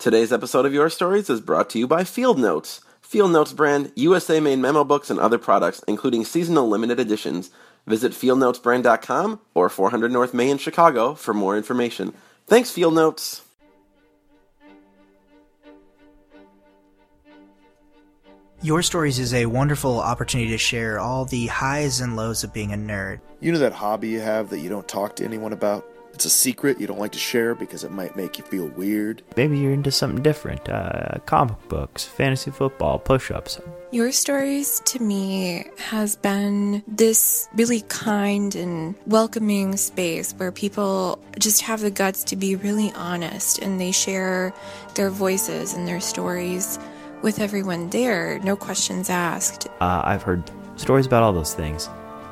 Today's episode of Your Stories is brought to you by Field Notes. Field Notes brand, USA made memo books and other products, including seasonal limited editions. Visit fieldnotesbrand.com or 400 North May in Chicago for more information. Thanks, Field Notes. Your Stories is a wonderful opportunity to share all the highs and lows of being a nerd. You know that hobby you have that you don't talk to anyone about? It's a secret you don't like to share because it might make you feel weird. Maybe you're into something different uh, comic books, fantasy football, push ups. Your Stories to me has been this really kind and welcoming space where people just have the guts to be really honest and they share their voices and their stories with everyone there, no questions asked. Uh, I've heard stories about all those things.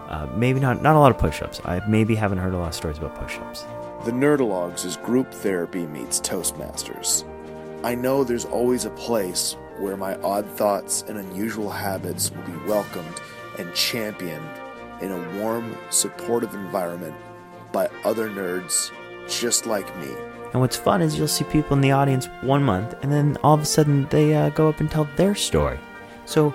Uh, maybe not not a lot of push-ups. I maybe haven't heard a lot of stories about push-ups. The Nerdologues is group therapy meets Toastmasters. I know there's always a place where my odd thoughts and unusual habits will be welcomed and championed in a warm, supportive environment by other nerds just like me. And what's fun is you'll see people in the audience one month, and then all of a sudden they uh, go up and tell their story. So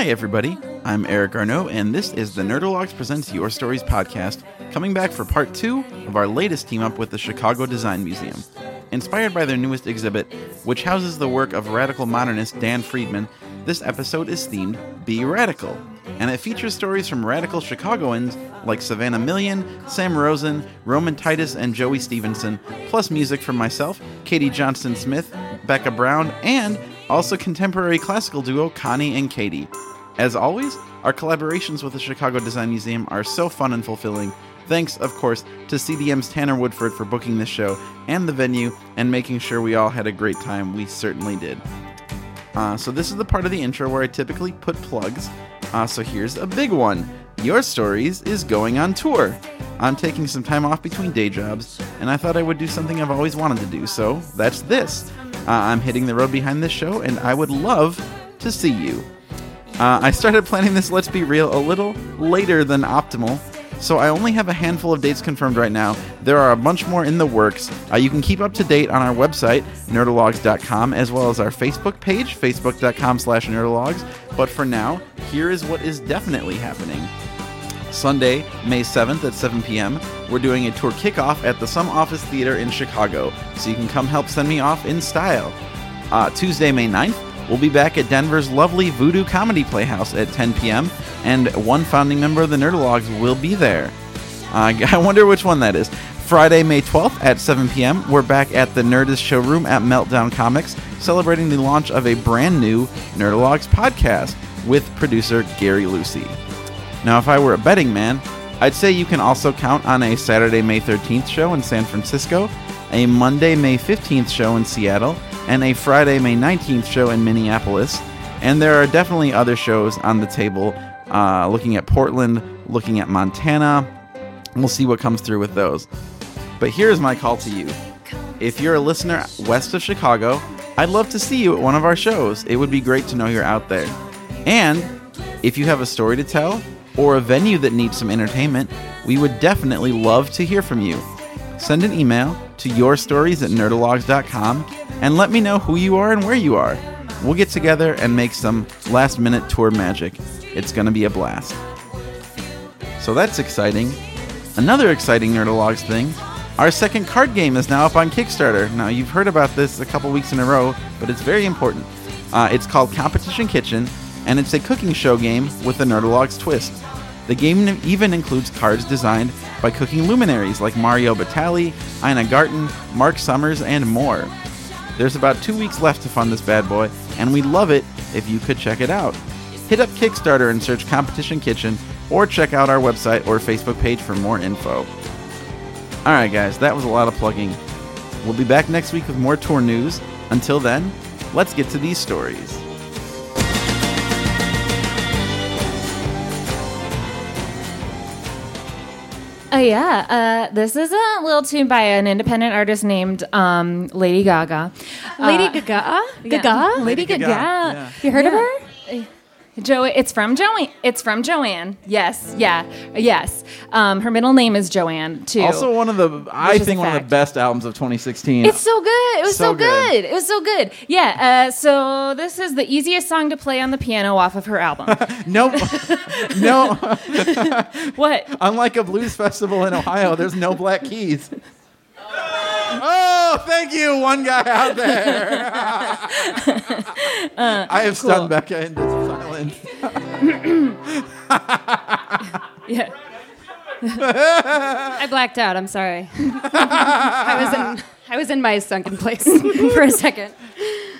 Hi, everybody. I'm Eric Arnault, and this is the Nerdologues Presents Your Stories podcast, coming back for part two of our latest team up with the Chicago Design Museum. Inspired by their newest exhibit, which houses the work of radical modernist Dan Friedman, this episode is themed Be Radical, and it features stories from radical Chicagoans like Savannah Million, Sam Rosen, Roman Titus, and Joey Stevenson, plus music from myself, Katie Johnston Smith, Becca Brown, and also contemporary classical duo Connie and Katie. As always, our collaborations with the Chicago Design Museum are so fun and fulfilling. Thanks, of course, to CDM's Tanner Woodford for booking this show and the venue and making sure we all had a great time. We certainly did. Uh, so, this is the part of the intro where I typically put plugs. Uh, so, here's a big one Your Stories is going on tour. I'm taking some time off between day jobs, and I thought I would do something I've always wanted to do, so that's this. Uh, I'm hitting the road behind this show, and I would love to see you. Uh, I started planning this Let's Be Real a little later than optimal, so I only have a handful of dates confirmed right now. There are a bunch more in the works. Uh, you can keep up to date on our website, nerdologues.com, as well as our Facebook page, facebook.com slash nerdologues. But for now, here is what is definitely happening. Sunday, May 7th at 7 p.m., we're doing a tour kickoff at the Some Office Theater in Chicago, so you can come help send me off in style. Uh, Tuesday, May 9th, we'll be back at Denver's lovely Voodoo Comedy Playhouse at 10 p.m., and one founding member of the Nerdologues will be there. Uh, I wonder which one that is. Friday, May 12th at 7 p.m., we're back at the Nerdist Showroom at Meltdown Comics, celebrating the launch of a brand new Nerdologues podcast with producer Gary Lucy. Now, if I were a betting man, I'd say you can also count on a Saturday, May 13th show in San Francisco, a Monday, May 15th show in Seattle, and a Friday, May 19th show in Minneapolis. And there are definitely other shows on the table, uh, looking at Portland, looking at Montana. We'll see what comes through with those. But here's my call to you. If you're a listener west of Chicago, I'd love to see you at one of our shows. It would be great to know you're out there. And if you have a story to tell, or a venue that needs some entertainment, we would definitely love to hear from you. Send an email to yourstories at nerdologues.com and let me know who you are and where you are. We'll get together and make some last minute tour magic. It's going to be a blast. So that's exciting. Another exciting Nerdologues thing our second card game is now up on Kickstarter. Now, you've heard about this a couple weeks in a row, but it's very important. Uh, it's called Competition Kitchen, and it's a cooking show game with a Nerdologues twist. The game even includes cards designed by cooking luminaries like Mario Batali, Ina Garten, Marc Summers, and more. There's about two weeks left to fund this bad boy, and we'd love it if you could check it out. Hit up Kickstarter and search Competition Kitchen, or check out our website or Facebook page for more info. Alright, guys, that was a lot of plugging. We'll be back next week with more tour news. Until then, let's get to these stories. Uh, yeah, uh, this is a little tune by an independent artist named um, Lady Gaga. Lady Uh, Gaga? yeah. Gaga? Lady Gaga. yeah. You heard of her? Jo- it's from Joanne. It's from Joanne. Yes, yeah, yes. Um, her middle name is Joanne too. Also, one of the I think one of the best albums of 2016. It's so good. It was So so, good. good. It was so good. Yeah. Uh, so this is the easiest song to play on the piano off of her album. nope, no. what? Unlike a blues festival in Ohio, there's no black keys. Oh, thank you, one guy out there. I have stunned cool. Becca into silence. Yeah. I blacked out. I'm sorry. I was in I was in my sunken place for a second.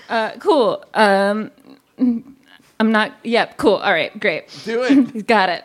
Uh, cool. Um, I'm not. Yep. Cool. All right. Great. Do it. Got it.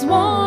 through all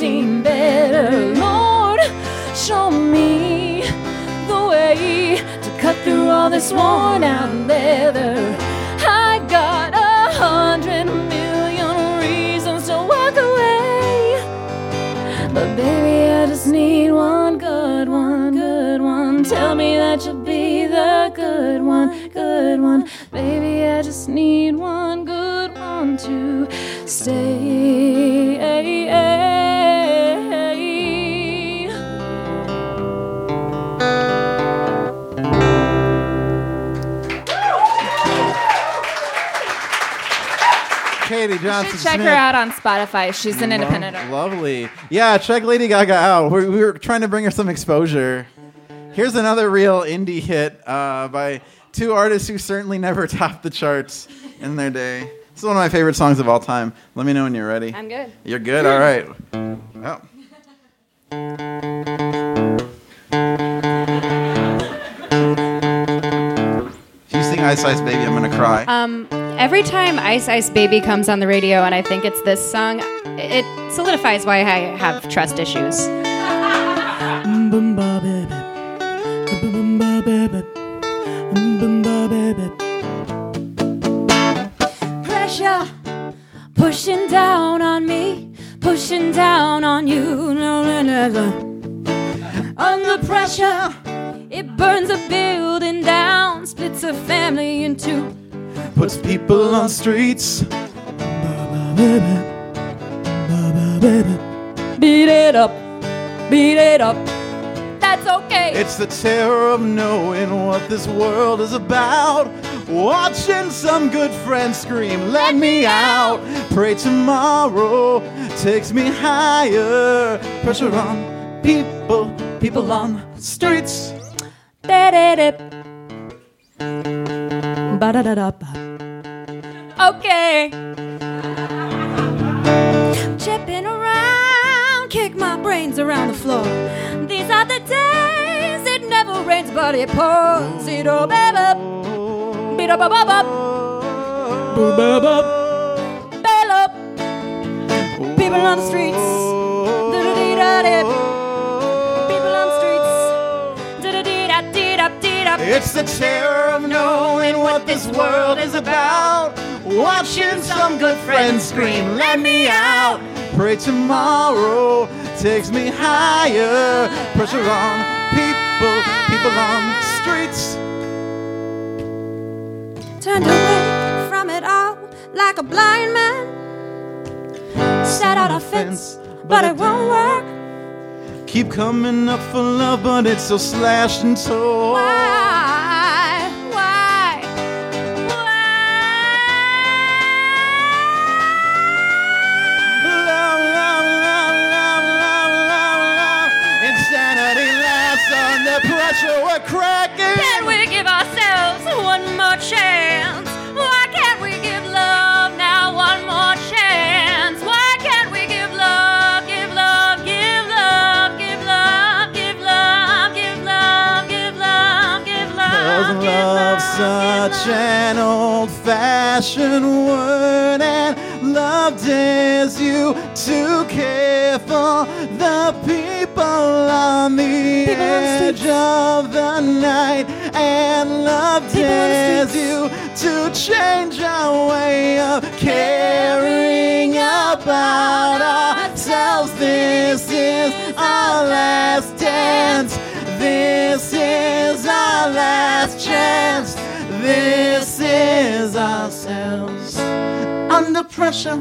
seem better. Lord, show me the way to cut through all this worn out leather. I got a hundred million reasons to walk away. But baby, I just need one good one, good one. Tell me that you'll be the good one, good one. Baby, I just need one good one to stay. Johnson. Check her out on Spotify. She's an independent artist. Lovely. Yeah, check Lady Gaga out. We're, we were trying to bring her some exposure. Here's another real indie hit uh, by two artists who certainly never topped the charts in their day. This is one of my favorite songs of all time. Let me know when you're ready. I'm good. You're good? All right. Well. If you sing Ice Ice Baby, I'm going to cry. Um, every time Ice Ice Baby comes on the radio and I think it's this song, it solidifies why I have trust issues. Pressure pushing down on me, pushing down on you. No, no, no, no. Under pressure, it burns a building down, splits a family in two. Puts people on streets. Beat it up, beat it up. That's okay. It's the terror of knowing what this world is about. Watching some good friend scream, let me out. Pray tomorrow takes me higher. Pressure on people, people on streets. Da-da-da. Ba-da-da-da-ba. Okay. Chipping around, kick my brains around the floor. These are the days it never rains, but it pours. It oh, baby. Beat up, up, up, up. Boo, bub, up. Bail up. People on the streets. Do-do-dee-da-dee. People It's the terror of knowing what this world is about. Watching some good friends scream, let me out. Pray tomorrow takes me higher. Pressure on people, people on streets. Turned away from it all like a blind man. Sat out a fence, but it won't work. Keep coming up for love, but it's so slashed and torn. Why? Why? Why? Love, love, love, love, love, love, love. Insanity laughs under pressure. We're cracking. Can we give ourselves one more chance? Old fashioned word, and love dares you to care for the people on the People on the edge streets. of the night, and love People dares you to change our way of caring about ourselves. This is our last dance. This is our last chance. This is ourselves under pressure.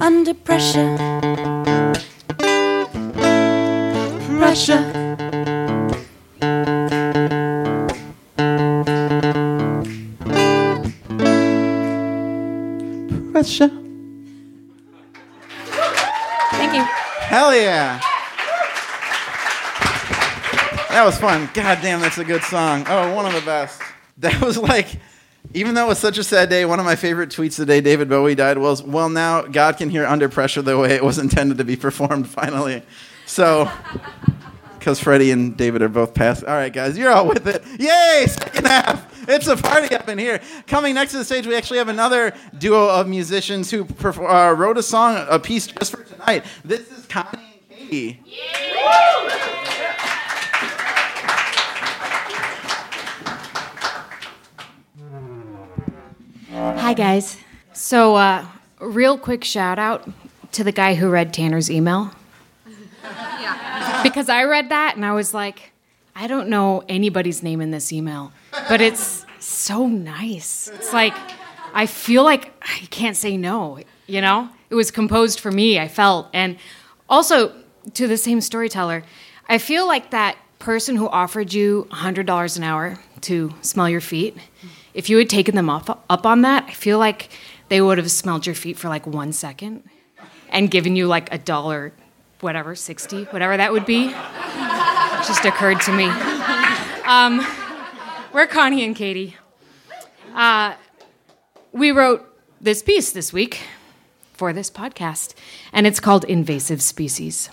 Under pressure, Pressure. Pressure. thank you. Hell yeah. That was fun. God damn, that's a good song. Oh, one of the best. That was like, even though it was such a sad day, one of my favorite tweets the day David Bowie died was, well, now God can hear Under Pressure the way it was intended to be performed finally. So, because Freddie and David are both passed. All right, guys, you're all with it. Yay, second half. It's a party up in here. Coming next to the stage, we actually have another duo of musicians who uh, wrote a song, a piece just for tonight. This is Connie and Katie. Hi, guys. So, uh, real quick shout out to the guy who read Tanner's email. yeah. Because I read that and I was like, I don't know anybody's name in this email, but it's so nice. It's like, I feel like I can't say no, you know? It was composed for me, I felt. And also, to the same storyteller, I feel like that person who offered you $100 an hour to smell your feet, if you had taken them up, up on that, I feel like they would have smelled your feet for like one second and given you like a dollar, whatever, 60, whatever that would be. It just occurred to me. Um, we're Connie and Katie. Uh, we wrote this piece this week for this podcast, and it's called Invasive Species.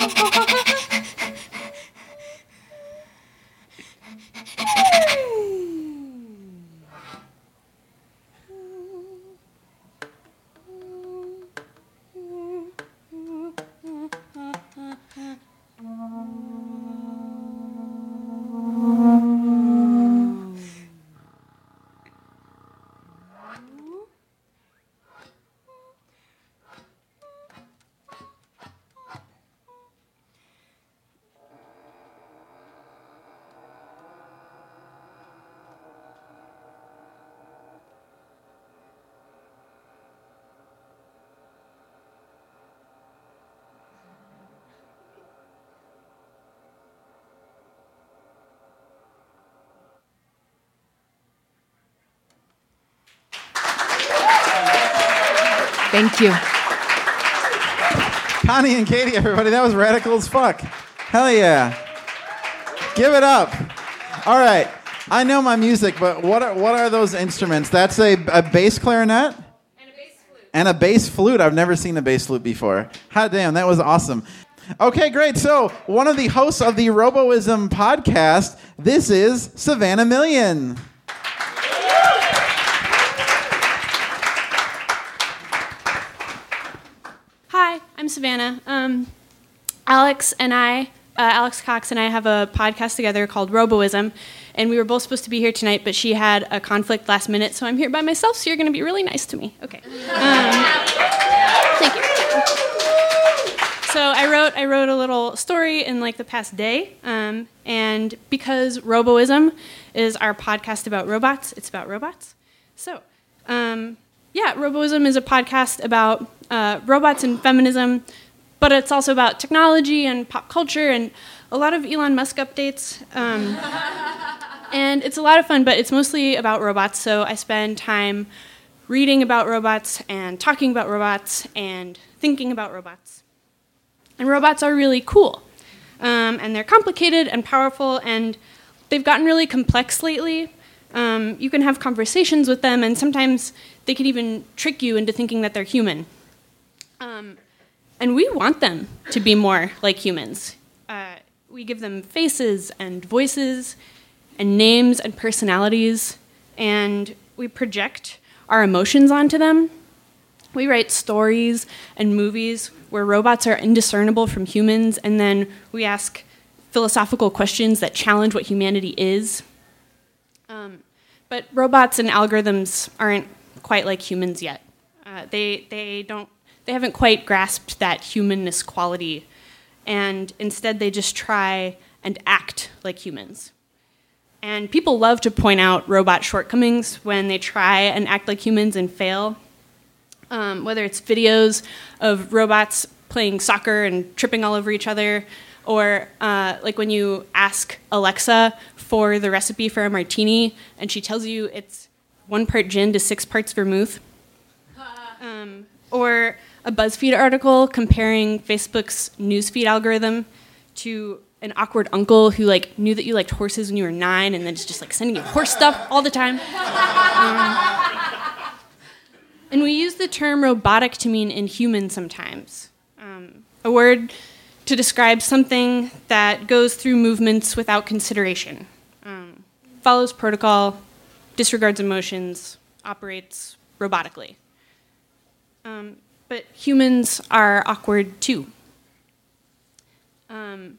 Oh, oh, oh. Thank you. Connie and Katie, everybody, that was radical as fuck. Hell yeah. Give it up. All right. I know my music, but what are, what are those instruments? That's a, a bass clarinet? And a bass flute. And a bass flute. I've never seen a bass flute before. Hot damn, that was awesome. Okay, great. So, one of the hosts of the Roboism podcast, this is Savannah Million. Hi, I'm Savannah. Um, Alex and I uh, Alex Cox and I have a podcast together called Roboism, and we were both supposed to be here tonight, but she had a conflict last minute, so I'm here by myself. So you're going to be really nice to me. Okay. Um, thank you. So I wrote I wrote a little story in like the past day, um, and because Roboism is our podcast about robots, it's about robots. So. Um, yeah, Roboism is a podcast about uh, robots and feminism, but it's also about technology and pop culture and a lot of Elon Musk updates. Um, and it's a lot of fun, but it's mostly about robots. So I spend time reading about robots and talking about robots and thinking about robots. And robots are really cool. Um, and they're complicated and powerful, and they've gotten really complex lately. Um, you can have conversations with them, and sometimes they can even trick you into thinking that they're human. Um, and we want them to be more like humans. Uh, we give them faces and voices and names and personalities, and we project our emotions onto them. We write stories and movies where robots are indiscernible from humans, and then we ask philosophical questions that challenge what humanity is. Um, but robots and algorithms aren't quite like humans yet. Uh, they, they, don't, they haven't quite grasped that humanness quality, and instead they just try and act like humans. And people love to point out robot shortcomings when they try and act like humans and fail. Um, whether it's videos of robots playing soccer and tripping all over each other, or uh, like when you ask Alexa for the recipe for a martini and she tells you it's one part gin to six parts vermouth. Um, or a BuzzFeed article comparing Facebook's newsfeed algorithm to an awkward uncle who like knew that you liked horses when you were nine and then is just like sending you horse stuff all the time. Um, and we use the term robotic to mean inhuman sometimes. Um, a word to describe something that goes through movements without consideration, um, follows protocol, disregards emotions, operates robotically. Um, but humans are awkward too. Um,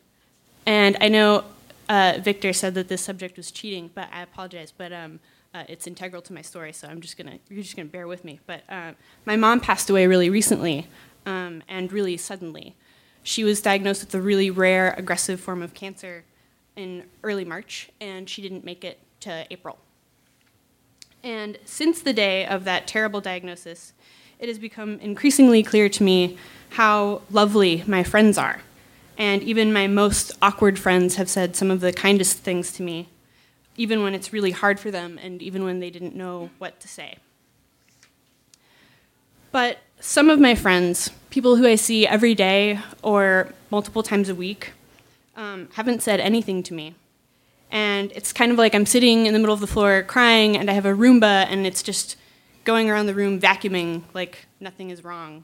and I know uh, Victor said that this subject was cheating, but I apologize. But um, uh, it's integral to my story, so I'm just gonna you're just gonna bear with me. But uh, my mom passed away really recently, um, and really suddenly. She was diagnosed with a really rare aggressive form of cancer in early March, and she didn't make it to April. And since the day of that terrible diagnosis, it has become increasingly clear to me how lovely my friends are. And even my most awkward friends have said some of the kindest things to me, even when it's really hard for them and even when they didn't know what to say. But some of my friends, people who I see every day or multiple times a week, um, haven't said anything to me. And it's kind of like I'm sitting in the middle of the floor crying, and I have a Roomba, and it's just going around the room vacuuming like nothing is wrong.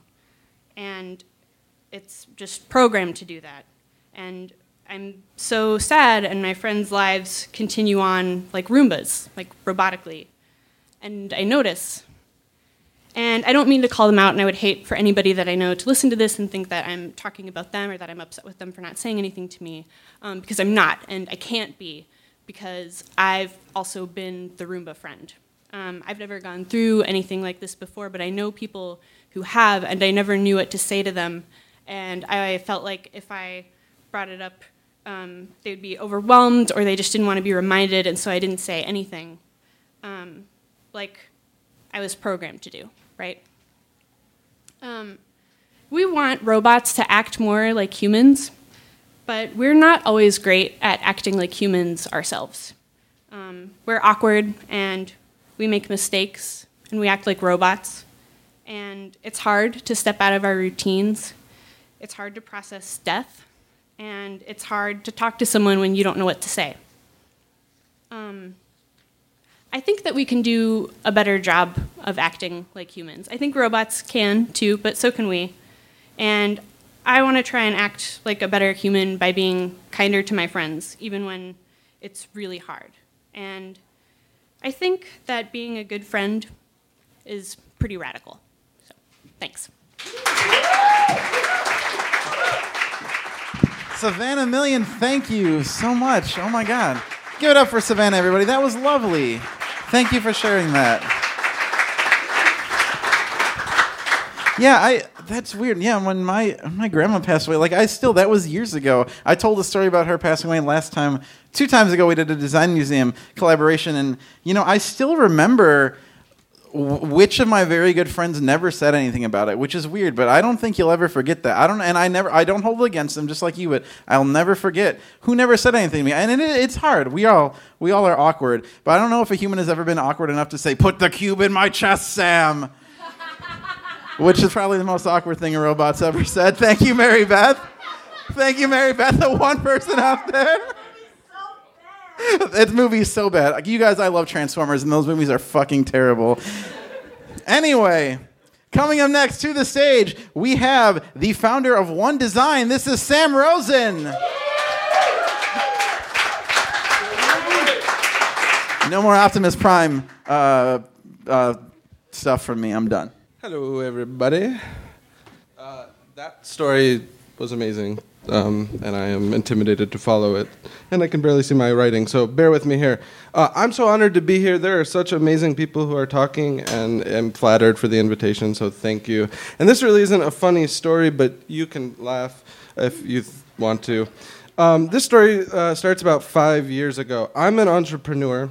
And it's just programmed to do that. And I'm so sad, and my friends' lives continue on like Roombas, like robotically. And I notice and I don't mean to call them out, and I would hate for anybody that I know to listen to this and think that I'm talking about them or that I'm upset with them for not saying anything to me, um, because I'm not, and I can't be, because I've also been the Roomba friend. Um, I've never gone through anything like this before, but I know people who have, and I never knew what to say to them. And I felt like if I brought it up, um, they would be overwhelmed or they just didn't want to be reminded, and so I didn't say anything. Um, like, I was programmed to do, right? Um, we want robots to act more like humans, but we're not always great at acting like humans ourselves. Um, we're awkward and we make mistakes and we act like robots. And it's hard to step out of our routines. It's hard to process death. And it's hard to talk to someone when you don't know what to say. Um, I think that we can do a better job of acting like humans. I think robots can too, but so can we. And I want to try and act like a better human by being kinder to my friends, even when it's really hard. And I think that being a good friend is pretty radical. So, thanks. Savannah Million, thank you so much. Oh my God. Give it up for Savannah, everybody. That was lovely. Thank you for sharing that. Yeah, I that's weird. Yeah, when my my grandma passed away, like I still that was years ago. I told a story about her passing away last time. Two times ago, we did a design museum collaboration, and you know, I still remember which of my very good friends never said anything about it, which is weird. But I don't think you'll ever forget that. I don't, and I never, I don't hold it against them, just like you. But I'll never forget who never said anything to me. And it, it's hard. We all, we all are awkward. But I don't know if a human has ever been awkward enough to say, "Put the cube in my chest, Sam." which is probably the most awkward thing a robot's ever said. Thank you, Mary Beth. Thank you, Mary Beth, the one person out there. That movie is so bad. Like, you guys, I love Transformers, and those movies are fucking terrible. Anyway, coming up next to the stage, we have the founder of One Design. This is Sam Rosen. No more Optimus Prime uh, uh, stuff from me. I'm done. Hello, everybody. Uh, that story was amazing, um, and I am intimidated to follow it. And I can barely see my writing, so bear with me here. Uh, I'm so honored to be here. There are such amazing people who are talking, and I'm flattered for the invitation, so thank you. And this really isn't a funny story, but you can laugh if you th- want to. Um, this story uh, starts about five years ago. I'm an entrepreneur,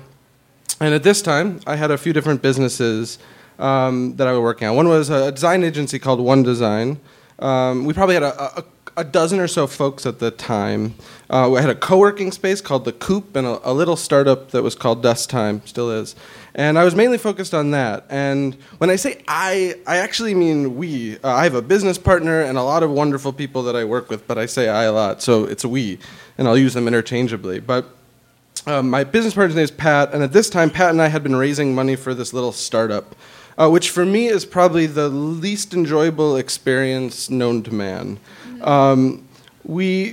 and at this time, I had a few different businesses um, that I was working on. One was a design agency called One Design. Um, we probably had a, a, a, dozen or so folks at the time. Uh, had a co-working space called the Coop and a, a, little startup that was called Dust Time, still is. And I was mainly focused on that. And when I say I, I actually mean we. Uh, I have a business partner and a lot of wonderful people that I work with, but I say I a lot, so it's we, and I'll use them interchangeably. But um, my business partner's name is Pat, and at this time, Pat and I had been raising money for this little startup uh, which for me is probably the least enjoyable experience known to man. Um, we,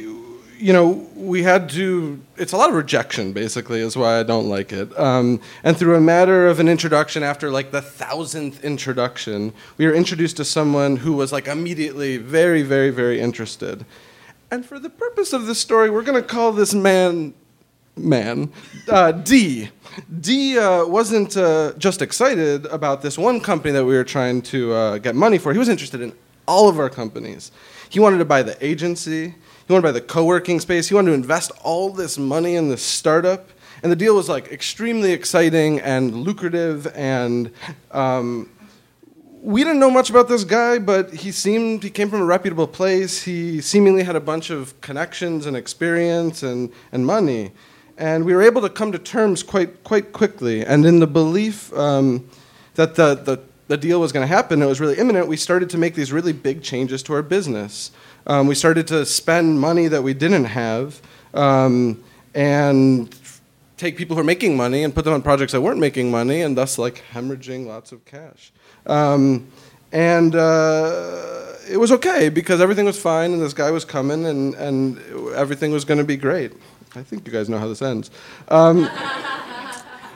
you know, we had to. It's a lot of rejection, basically, is why I don't like it. Um, and through a matter of an introduction, after like the thousandth introduction, we were introduced to someone who was like immediately very, very, very interested. And for the purpose of this story, we're going to call this man, man, uh, D. D uh, wasn't uh, just excited about this one company that we were trying to uh, get money for. He was interested in all of our companies. He wanted to buy the agency. He wanted to buy the co-working space. He wanted to invest all this money in this startup. And the deal was like extremely exciting and lucrative. And um, we didn't know much about this guy, but he seemed he came from a reputable place. He seemingly had a bunch of connections and experience and, and money and we were able to come to terms quite quite quickly. And in the belief um, that the, the, the deal was going to happen, it was really imminent. We started to make these really big changes to our business. Um, we started to spend money that we didn't have, um, and take people who are making money and put them on projects that weren't making money, and thus like hemorrhaging lots of cash. Um, and uh, it was okay because everything was fine, and this guy was coming, and, and everything was going to be great. I think you guys know how this ends.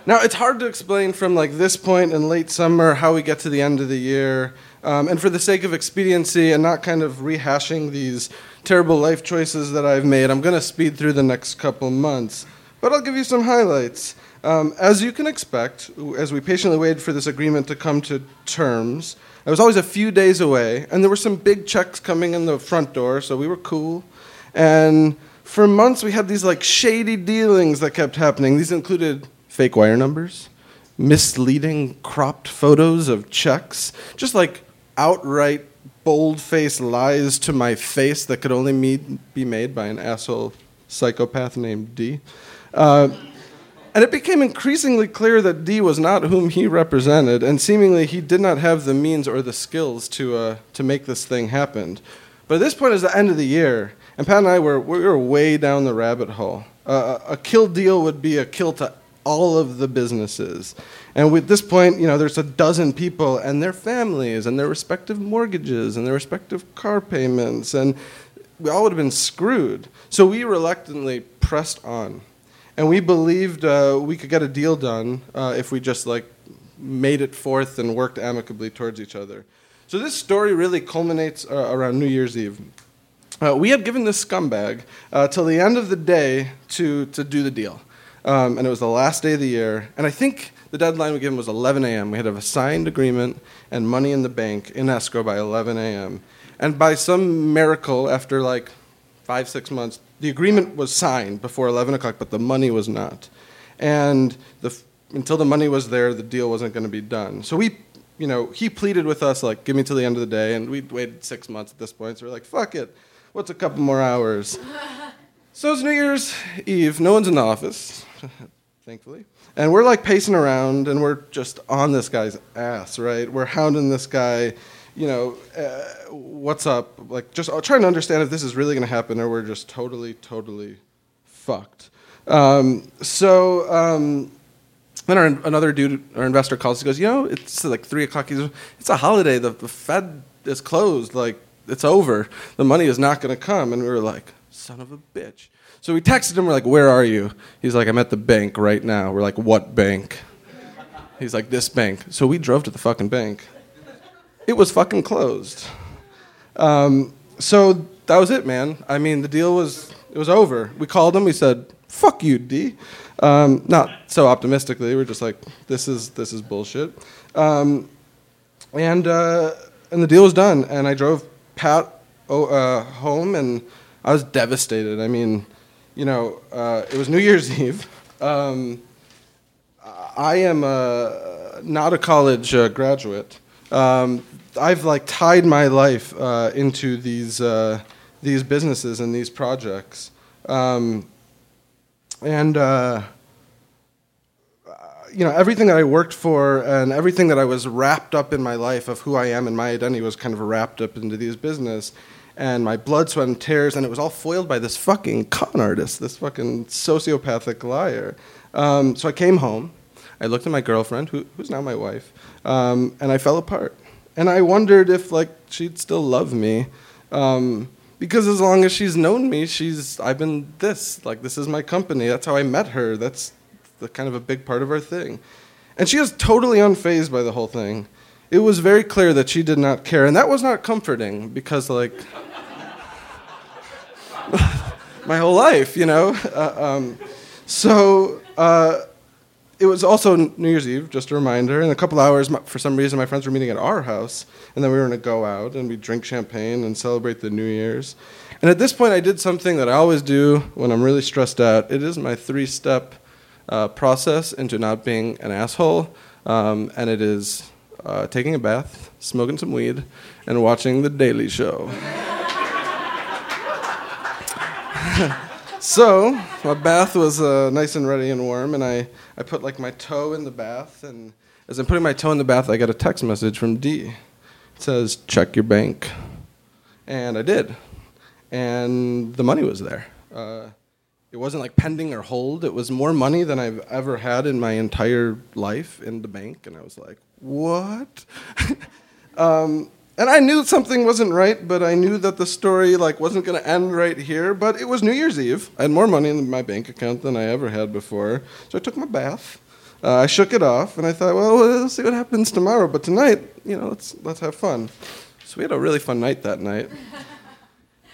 Now it's hard to explain from like this point in late summer how we get to the end of the year. Um, and for the sake of expediency and not kind of rehashing these terrible life choices that I've made, I'm going to speed through the next couple months. But I'll give you some highlights. Um, as you can expect, as we patiently waited for this agreement to come to terms, I was always a few days away, and there were some big checks coming in the front door, so we were cool. And for months we had these like shady dealings that kept happening. These included fake wire numbers, misleading cropped photos of checks, just like outright bold-faced lies to my face that could only be made by an asshole psychopath named D. Uh, and it became increasingly clear that D was not whom he represented, and seemingly he did not have the means or the skills to, uh, to make this thing happen. But at this point, is the end of the year, and Pat and I were, we were way down the rabbit hole. Uh, a kill deal would be a kill to all of the businesses. And at this point, you know, there's a dozen people and their families and their respective mortgages and their respective car payments, and we all would have been screwed. So we reluctantly pressed on, and we believed uh, we could get a deal done uh, if we just like made it forth and worked amicably towards each other. So this story really culminates uh, around New Year's Eve. Uh, we had given this scumbag uh, till the end of the day to, to do the deal. Um, and it was the last day of the year. And I think the deadline we gave him was 11 a.m. We had a signed agreement and money in the bank in escrow by 11 a.m. And by some miracle, after like five, six months, the agreement was signed before 11 o'clock, but the money was not. And the, until the money was there, the deal wasn't going to be done. So we, you know, he pleaded with us, like, give me till the end of the day. And we'd waited six months at this point. So we're like, fuck it. What's a couple more hours? so it's New Year's Eve. No one's in the office, thankfully. And we're like pacing around and we're just on this guy's ass, right? We're hounding this guy, you know, uh, what's up? Like, just trying to understand if this is really going to happen or we're just totally, totally fucked. Um, so, um, then our, another dude, our investor calls. He goes, "You know, it's like three o'clock. He's, it's a holiday. The, the Fed is closed. Like, it's over. The money is not going to come." And we were like, "Son of a bitch!" So we texted him. We're like, "Where are you?" He's like, "I'm at the bank right now." We're like, "What bank?" He's like, "This bank." So we drove to the fucking bank. It was fucking closed. Um, so that was it, man. I mean, the deal was it was over. We called him. We said, "Fuck you, Dee." Um, not so optimistically. We're just like, "This is this is bullshit." Um, and uh, and the deal was done. And I drove Pat uh, home, and I was devastated. I mean, you know, uh, it was New Year's Eve. Um, I am a, not a college uh, graduate. Um, I've like tied my life uh, into these uh, these businesses and these projects, um, and uh, you know everything that I worked for and everything that I was wrapped up in my life of who I am and my identity was kind of wrapped up into these business, and my blood, sweat, and tears, and it was all foiled by this fucking con artist, this fucking sociopathic liar. Um, so I came home. I looked at my girlfriend, who, who's now my wife, um, and I fell apart. And I wondered if like she'd still love me, um, because as long as she's known me, she's I've been this. Like this is my company. That's how I met her. That's the kind of a big part of our thing. And she was totally unfazed by the whole thing. It was very clear that she did not care, and that was not comforting because like my whole life, you know. Uh, um, so. Uh, it was also New Year's Eve, just a reminder. In a couple hours, for some reason, my friends were meeting at our house, and then we were going to go out and we drink champagne and celebrate the New Year's. And at this point, I did something that I always do when I'm really stressed out. It is my three-step uh, process into not being an asshole, um, and it is uh, taking a bath, smoking some weed, and watching The Daily Show. so my bath was uh, nice and ready and warm, and I, I put like my toe in the bath, and as I'm putting my toe in the bath, I got a text message from Dee. It says, "Check your bank," and I did, and the money was there. Uh, it wasn't like pending or hold. It was more money than I've ever had in my entire life in the bank, and I was like, "What?" um, and I knew something wasn't right, but I knew that the story like wasn't going to end right here. But it was New Year's Eve. I had more money in my bank account than I ever had before, so I took my bath. Uh, I shook it off, and I thought, well, we'll see what happens tomorrow. But tonight, you know, let's let's have fun. So we had a really fun night that night.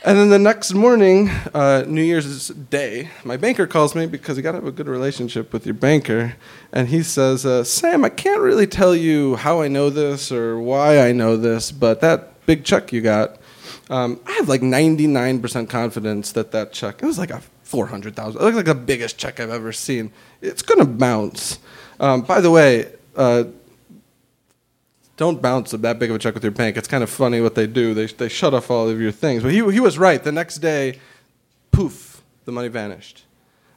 And then the next morning, uh, New Year's Day, my banker calls me because you got to have a good relationship with your banker. And he says, uh, Sam, I can't really tell you how I know this or why I know this, but that big check you got, um, I have like 99% confidence that that check, it was like a 400,000, it looked like the biggest check I've ever seen. It's going to bounce. Um, by the way, uh, don't bounce that big of a check with your bank. It's kind of funny what they do. They, they shut off all of your things. But he, he was right. The next day, poof, the money vanished.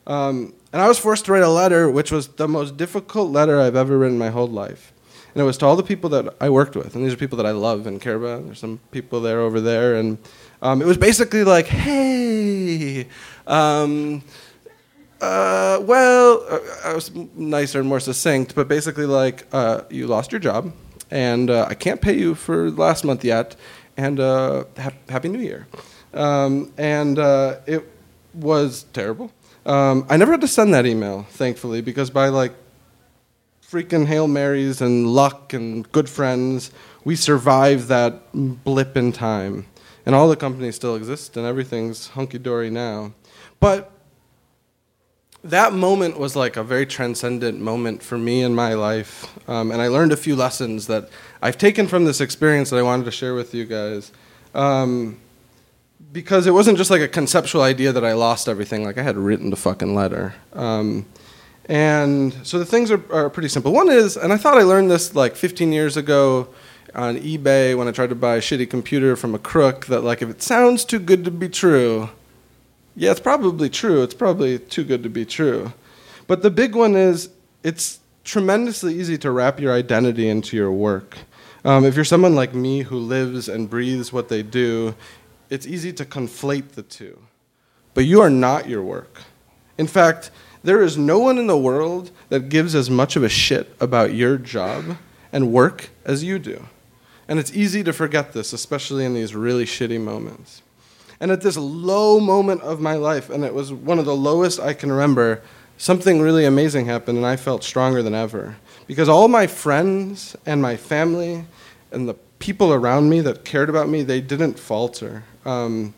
Um, and I was forced to write a letter, which was the most difficult letter I've ever written my whole life. And it was to all the people that I worked with. And these are people that I love and care about. There's some people there over there. And um, it was basically like, hey, um, uh, well, I was nicer and more succinct, but basically like, uh, you lost your job and uh, I can't pay you for last month yet, and uh, ha- Happy New Year. Um, and uh, it was terrible. Um, I never had to send that email, thankfully, because by like freaking Hail Marys and luck and good friends, we survived that blip in time. and all the companies still exist, and everything's hunky dory now. But that moment was like a very transcendent moment for me in my life, um, and I learned a few lessons that I've taken from this experience that I wanted to share with you guys. Um, because it wasn't just like a conceptual idea that I lost everything. Like I had written the fucking letter. Um, and so the things are, are pretty simple. One is, and I thought I learned this like 15 years ago on eBay when I tried to buy a shitty computer from a crook, that like if it sounds too good to be true, yeah, it's probably true. It's probably too good to be true. But the big one is it's tremendously easy to wrap your identity into your work. Um, if you're someone like me who lives and breathes what they do, it's easy to conflate the two. But you are not your work. In fact, there is no one in the world that gives as much of a shit about your job and work as you do. And it's easy to forget this, especially in these really shitty moments. And at this low moment of my life, and it was one of the lowest I can remember, something really amazing happened, and I felt stronger than ever. Because all my friends and my family and the people around me that cared about me, they didn't falter. Um,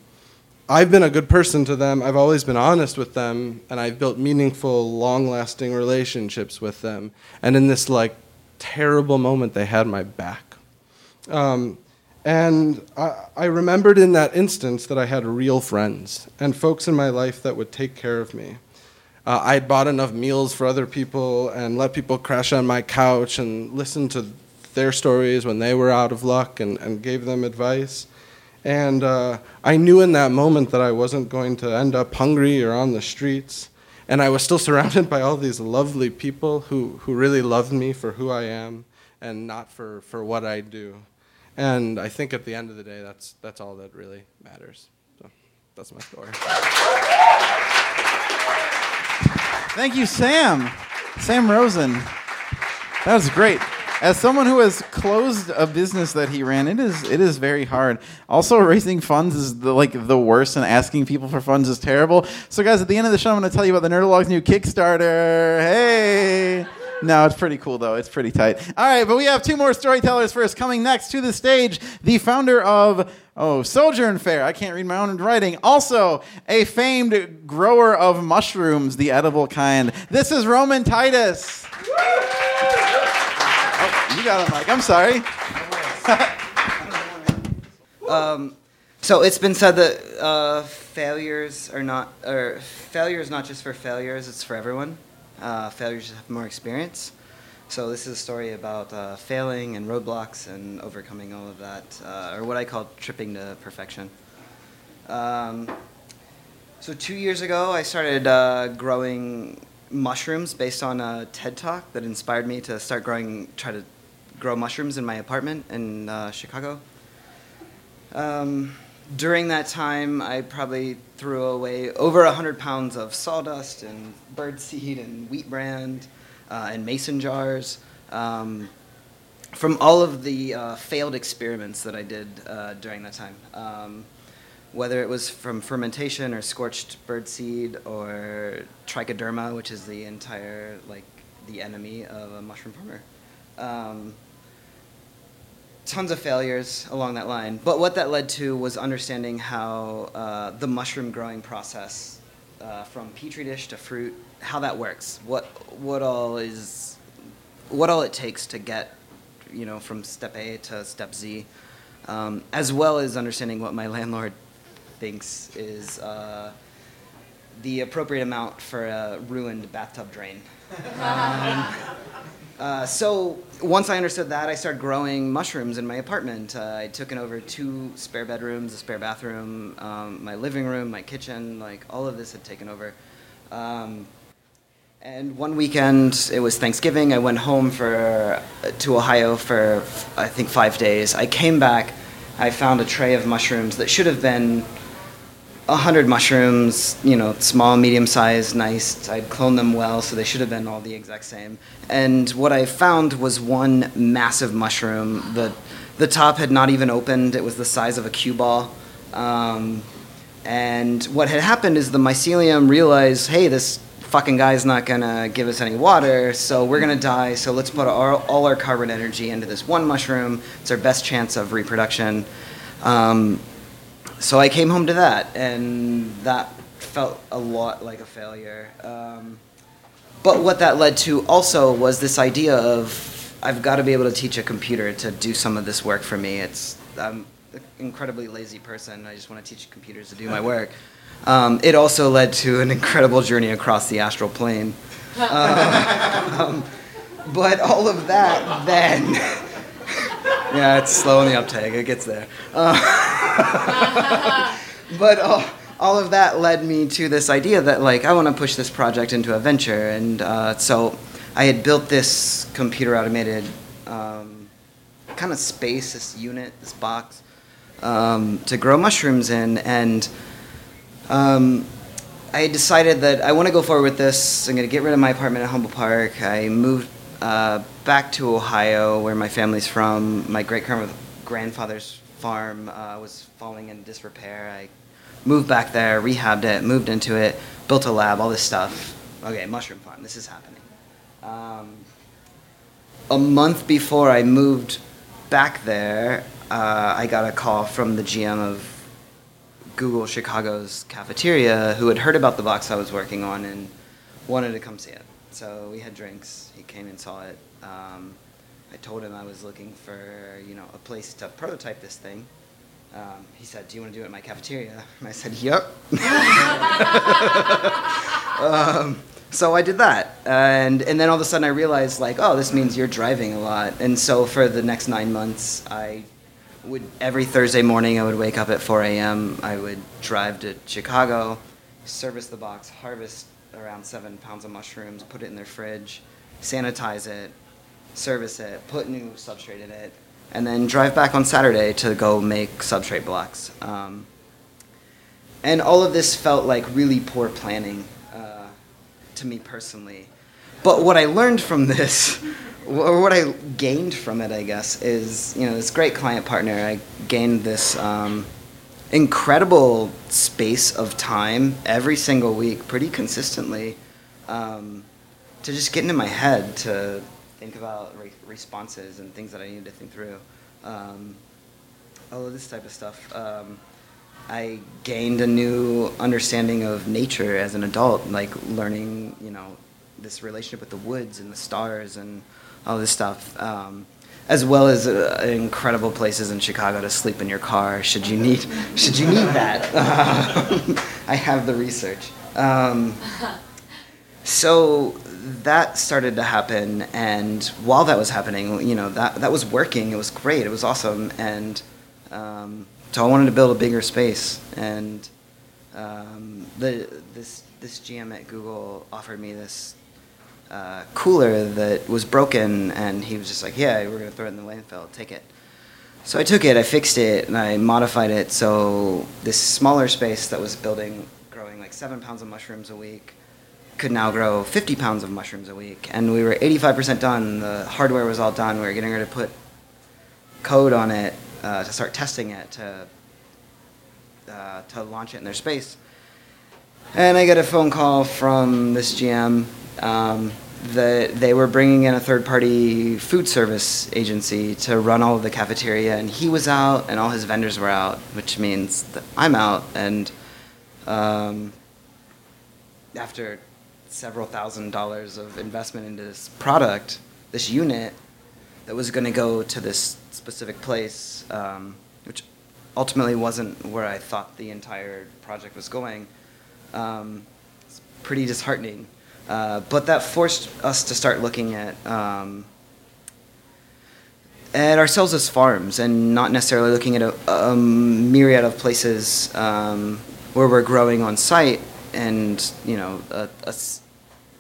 I've been a good person to them. I've always been honest with them, and I've built meaningful, long-lasting relationships with them. And in this like terrible moment, they had my back. Um, and I, I remembered in that instance that I had real friends and folks in my life that would take care of me. Uh, I had bought enough meals for other people and let people crash on my couch and listen to their stories when they were out of luck and, and gave them advice. And uh, I knew in that moment that I wasn't going to end up hungry or on the streets. And I was still surrounded by all these lovely people who, who really loved me for who I am and not for, for what I do. And I think at the end of the day, that's, that's all that really matters. So that's my story. Thank you, Sam. Sam Rosen. That was great. As someone who has closed a business that he ran, it is it is very hard. Also, raising funds is the, like the worst, and asking people for funds is terrible. So, guys, at the end of the show, I'm going to tell you about the Nerdologues' new Kickstarter. Hey. No, it's pretty cool though. It's pretty tight. All right, but we have two more storytellers first. Coming next to the stage, the founder of oh Sojourn Fair. I can't read my own writing. Also, a famed grower of mushrooms, the edible kind. This is Roman Titus. Oh, you got a mic. I'm sorry. Um, so it's been said that uh, failures are not, or failure is not just for failures; it's for everyone. Uh, failures have more experience. So this is a story about uh, failing and roadblocks and overcoming all of that, uh, or what I call tripping to perfection. Um, so two years ago, I started uh, growing mushrooms based on a TED talk that inspired me to start growing, try to grow mushrooms in my apartment in uh, Chicago. Um, during that time, I probably threw away over 100 pounds of sawdust and birdseed and wheat bran uh, and mason jars um, from all of the uh, failed experiments that I did uh, during that time. Um, whether it was from fermentation or scorched birdseed or trichoderma, which is the entire, like, the enemy of a mushroom farmer. Um, tons of failures along that line. But what that led to was understanding how uh, the mushroom growing process, uh, from petri dish to fruit, how that works. What what all is, what all it takes to get, you know, from step A to step Z, um, as well as understanding what my landlord thinks is. Uh, the appropriate amount for a ruined bathtub drain. Um, uh, so once I understood that, I started growing mushrooms in my apartment. Uh, I took over two spare bedrooms, a spare bathroom, um, my living room, my kitchen, like all of this had taken over. Um, and one weekend, it was Thanksgiving. I went home for to Ohio for I think five days. I came back. I found a tray of mushrooms that should have been a hundred mushrooms, you know, small, medium sized, nice. I'd cloned them well, so they should have been all the exact same. And what I found was one massive mushroom. The the top had not even opened. It was the size of a cue ball. Um, and what had happened is the mycelium realized, hey, this fucking guy's not gonna give us any water, so we're gonna die. So let's put our, all our carbon energy into this one mushroom. It's our best chance of reproduction. Um, so I came home to that, and that felt a lot like a failure. Um, but what that led to also was this idea of I've got to be able to teach a computer to do some of this work for me. It's I'm an incredibly lazy person. I just want to teach computers to do my work. Um, it also led to an incredible journey across the astral plane. Uh, um, but all of that then. Yeah, it's slow in the uptake. It gets there. Uh, but all, all of that led me to this idea that like I want to push this project into a venture, and uh, so I had built this computer automated um, kind of space, this unit, this box, um, to grow mushrooms in, and um, I decided that I want to go forward with this. I'm going to get rid of my apartment at Humboldt Park. I moved uh, back to Ohio, where my family's from. My great grandfather's farm uh, was falling into disrepair. I moved back there, rehabbed it, moved into it, built a lab, all this stuff. Okay, mushroom farm. This is happening. Um, a month before I moved back there, uh, I got a call from the GM of Google Chicago's cafeteria who had heard about the box I was working on and wanted to come see it. So we had drinks. He came and saw it. Um, I told him I was looking for you know a place to prototype this thing. Um, he said, "Do you want to do it in my cafeteria?" And I said, "Yep." um, so I did that, and and then all of a sudden I realized like, oh, this means you're driving a lot. And so for the next nine months, I would every Thursday morning I would wake up at 4 a.m. I would drive to Chicago, service the box, harvest around seven pounds of mushrooms, put it in their fridge, sanitize it, service it, put new substrate in it, and then drive back on Saturday to go make substrate blocks. Um, and all of this felt like really poor planning uh, to me personally. But what I learned from this, or what I gained from it, I guess, is you know this great client partner. I gained this um, incredible space of time every single week, pretty consistently, um, to just get into my head to think about re- responses and things that I needed to think through. Um, all of this type of stuff. Um, I gained a new understanding of nature as an adult, like learning, you know, this relationship with the woods and the stars and all this stuff, um, as well as uh, incredible places in Chicago to sleep in your car. Should you need, should you need that? I have the research. Um, so that started to happen, and while that was happening, you know, that that was working. It was great. It was awesome, and um, so I wanted to build a bigger space. And um, the this this GM at Google offered me this uh, cooler that was broken, and he was just like, "Yeah, we're gonna throw it in the landfill. Take it." So I took it, I fixed it, and I modified it so this smaller space that was building, growing like seven pounds of mushrooms a week, could now grow 50 pounds of mushrooms a week. And we were 85% done. The hardware was all done. We were getting ready to put code on it uh, to start testing it to uh, to launch it in their space. And I get a phone call from this GM um, that they were bringing in a third party food service agency to run all of the cafeteria, and he was out, and all his vendors were out, which means that I'm out. And um, after several thousand dollars of investment into this product, this unit that was going to go to this specific place, um, which ultimately wasn't where I thought the entire project was going. Um, it's pretty disheartening. Uh, but that forced us to start looking at um, at ourselves as farms and not necessarily looking at a, a myriad of places um, where we're growing on site and you know a, a,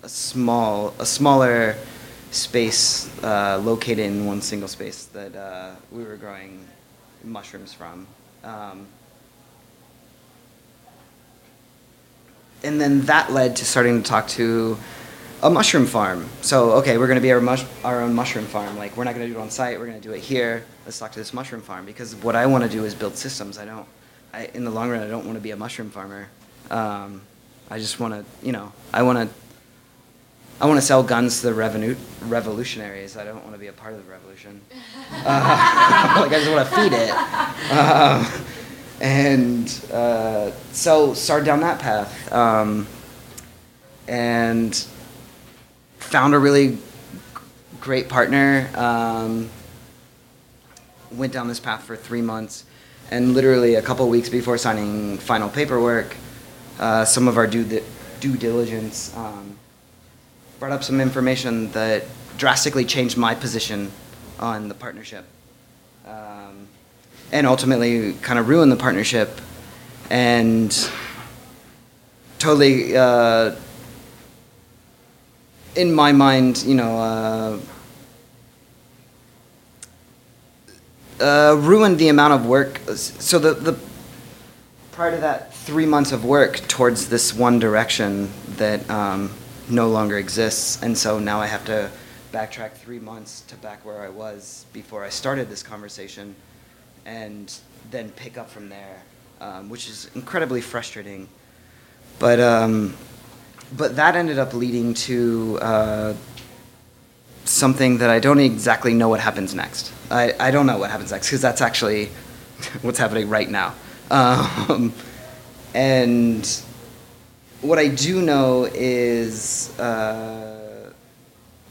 a small a smaller space uh, located in one single space that uh, we were growing mushrooms from. Um, and then that led to starting to talk to a mushroom farm. So, okay, we're going to be our, mush- our own mushroom farm. Like, we're not going to do it on site. We're going to do it here. Let's talk to this mushroom farm because what I want to do is build systems. I don't, I, in the long run, I don't want to be a mushroom farmer. Um, I just want to, you know, I want to, I want to sell guns to the revenu- revolutionaries. I don't want to be a part of the revolution. Uh, like, I just want to feed it. Um, and uh, so started down that path. Um, and found a really great partner. Um, went down this path for three months, and literally a couple weeks before signing final paperwork, uh, some of our due, di- due diligence um, brought up some information that drastically changed my position on the partnership, um, and ultimately kind of ruined the partnership, and totally. Uh, in my mind, you know, uh, uh, ruined the amount of work. So the, the prior to that three months of work towards this one direction that um, no longer exists, and so now I have to backtrack three months to back where I was before I started this conversation, and then pick up from there, um, which is incredibly frustrating. But um, but that ended up leading to uh, something that I don't exactly know what happens next. I, I don't know what happens next because that's actually what's happening right now. Um, and what I do know is uh,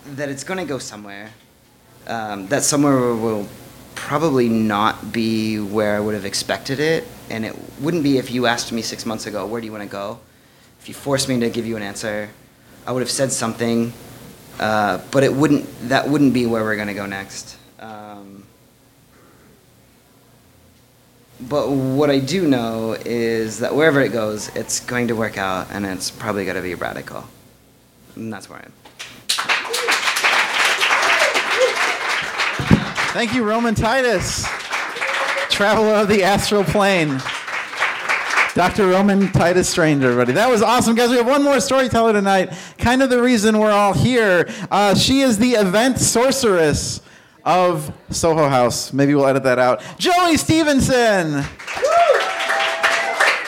that it's going to go somewhere. Um, that somewhere will probably not be where I would have expected it, and it wouldn't be if you asked me six months ago, "Where do you want to go?" If you forced me to give you an answer, I would have said something, uh, but it wouldn't. That wouldn't be where we're going to go next. Um, but what I do know is that wherever it goes, it's going to work out, and it's probably going to be radical. And that's where I am. Thank you, Roman Titus, traveler of the astral plane. Dr. Roman Titus Strange, everybody. That was awesome, guys. We have one more storyteller tonight. Kind of the reason we're all here. Uh, she is the event sorceress of Soho House. Maybe we'll edit that out. Joey Stevenson,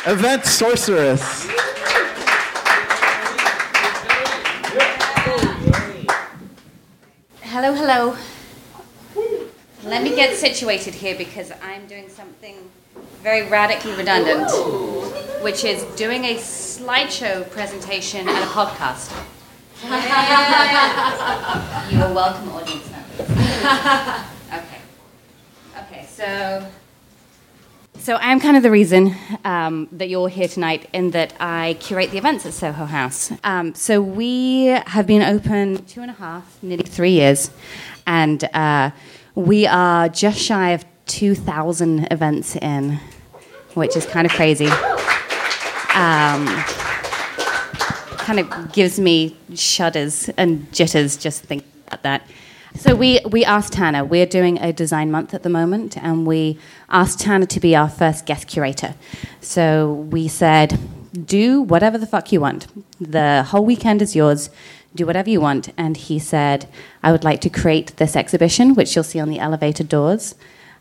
event sorceress. Hello, hello. Let me get situated here because I'm doing something very radically redundant, which is doing a slideshow presentation at a podcast. you are welcome, audience members. okay. Okay, so. So I'm kind of the reason um, that you're here tonight in that I curate the events at Soho House. Um, so we have been open two and a half, nearly three years, and uh, we are just shy of 2,000 events in, which is kind of crazy. Um, kind of gives me shudders and jitters just thinking about that. So we, we asked Tanner, we're doing a design month at the moment, and we asked Tanner to be our first guest curator. So we said, do whatever the fuck you want. The whole weekend is yours. Do whatever you want. And he said, I would like to create this exhibition, which you'll see on the elevator doors,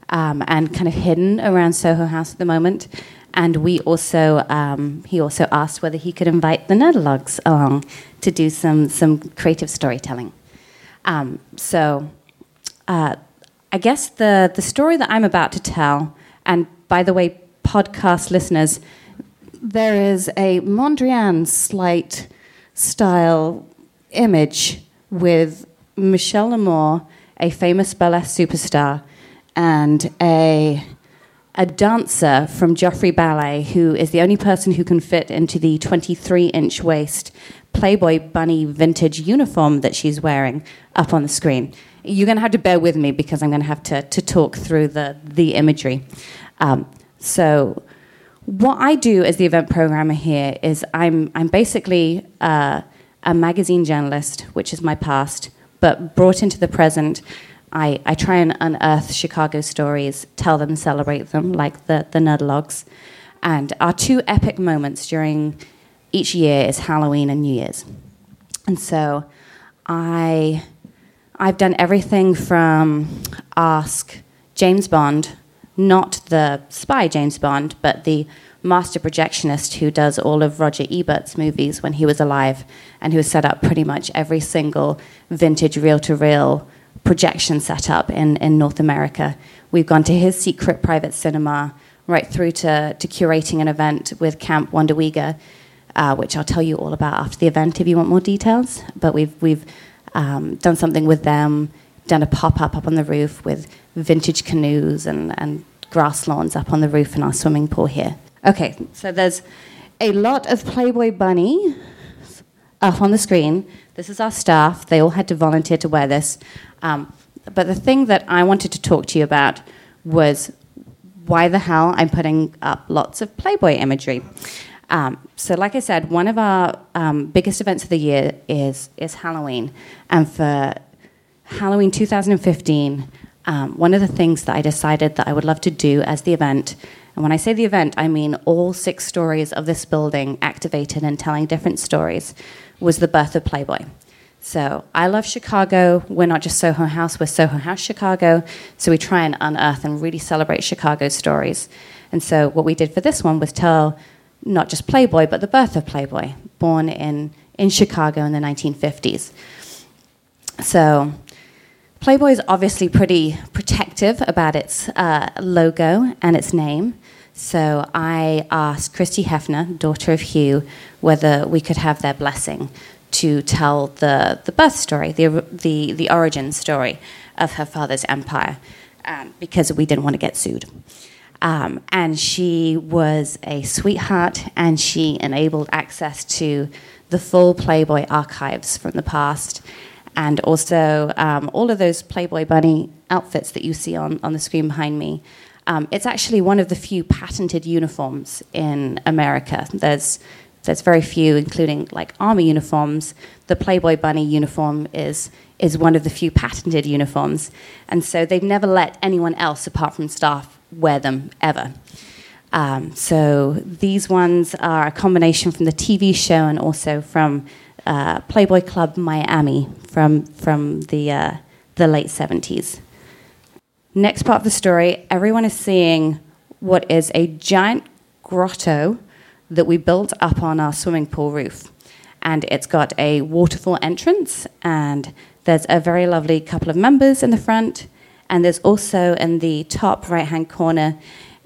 um, and kind of hidden around Soho House at the moment. And we also, um, he also asked whether he could invite the Nerdologues along to do some, some creative storytelling. Um, so, uh, I guess the, the story that I'm about to tell, and by the way, podcast listeners, there is a Mondrian slight style image with Michelle L'Amour, a famous burlesque superstar, and a a dancer from Joffrey Ballet, who is the only person who can fit into the 23 inch waist Playboy bunny vintage uniform that she's wearing up on the screen. You're going to have to bear with me because I'm going to have to, to talk through the, the imagery. Um, so, what I do as the event programmer here is I'm, I'm basically uh, a magazine journalist, which is my past, but brought into the present. I, I try and unearth Chicago stories, tell them, celebrate them, like the, the Nerdologues. And our two epic moments during each year is Halloween and New Year's. And so I, I've done everything from ask James Bond, not the spy James Bond, but the master projectionist who does all of Roger Ebert's movies when he was alive and who set up pretty much every single vintage reel to reel projection setup in, in North America. We've gone to his secret private cinema right through to, to curating an event with Camp Wandawega, uh, which I'll tell you all about after the event if you want more details. But we've, we've um, done something with them, done a pop up up on the roof with vintage canoes and, and grass lawns up on the roof in our swimming pool here. Okay, so there's a lot of Playboy Bunny up on the screen. This is our staff. They all had to volunteer to wear this. Um, but the thing that I wanted to talk to you about was why the hell I'm putting up lots of Playboy imagery. Um, so, like I said, one of our um, biggest events of the year is is Halloween, and for Halloween 2015, um, one of the things that I decided that I would love to do as the event, and when I say the event, I mean all six stories of this building activated and telling different stories, was the birth of Playboy. So I love Chicago. We're not just Soho House, we're Soho House Chicago. So we try and unearth and really celebrate Chicago stories. And so what we did for this one was tell not just Playboy, but the birth of Playboy, born in, in Chicago in the 1950s. So Playboy is obviously pretty protective about its uh, logo and its name. So I asked Christy Hefner, daughter of Hugh, whether we could have their blessing to tell the, the birth story, the, the, the origin story of her father's empire, um, because we didn't want to get sued. Um, and she was a sweetheart, and she enabled access to the full Playboy archives from the past, and also um, all of those Playboy bunny outfits that you see on, on the screen behind me. Um, it's actually one of the few patented uniforms in America. There's there's very few, including like army uniforms. The Playboy Bunny uniform is is one of the few patented uniforms, and so they've never let anyone else apart from staff wear them ever. Um, so these ones are a combination from the TV show and also from uh, Playboy Club Miami from from the uh, the late seventies. Next part of the story, everyone is seeing what is a giant grotto that we built up on our swimming pool roof. And it's got a waterfall entrance, and there's a very lovely couple of members in the front, and there's also in the top right hand corner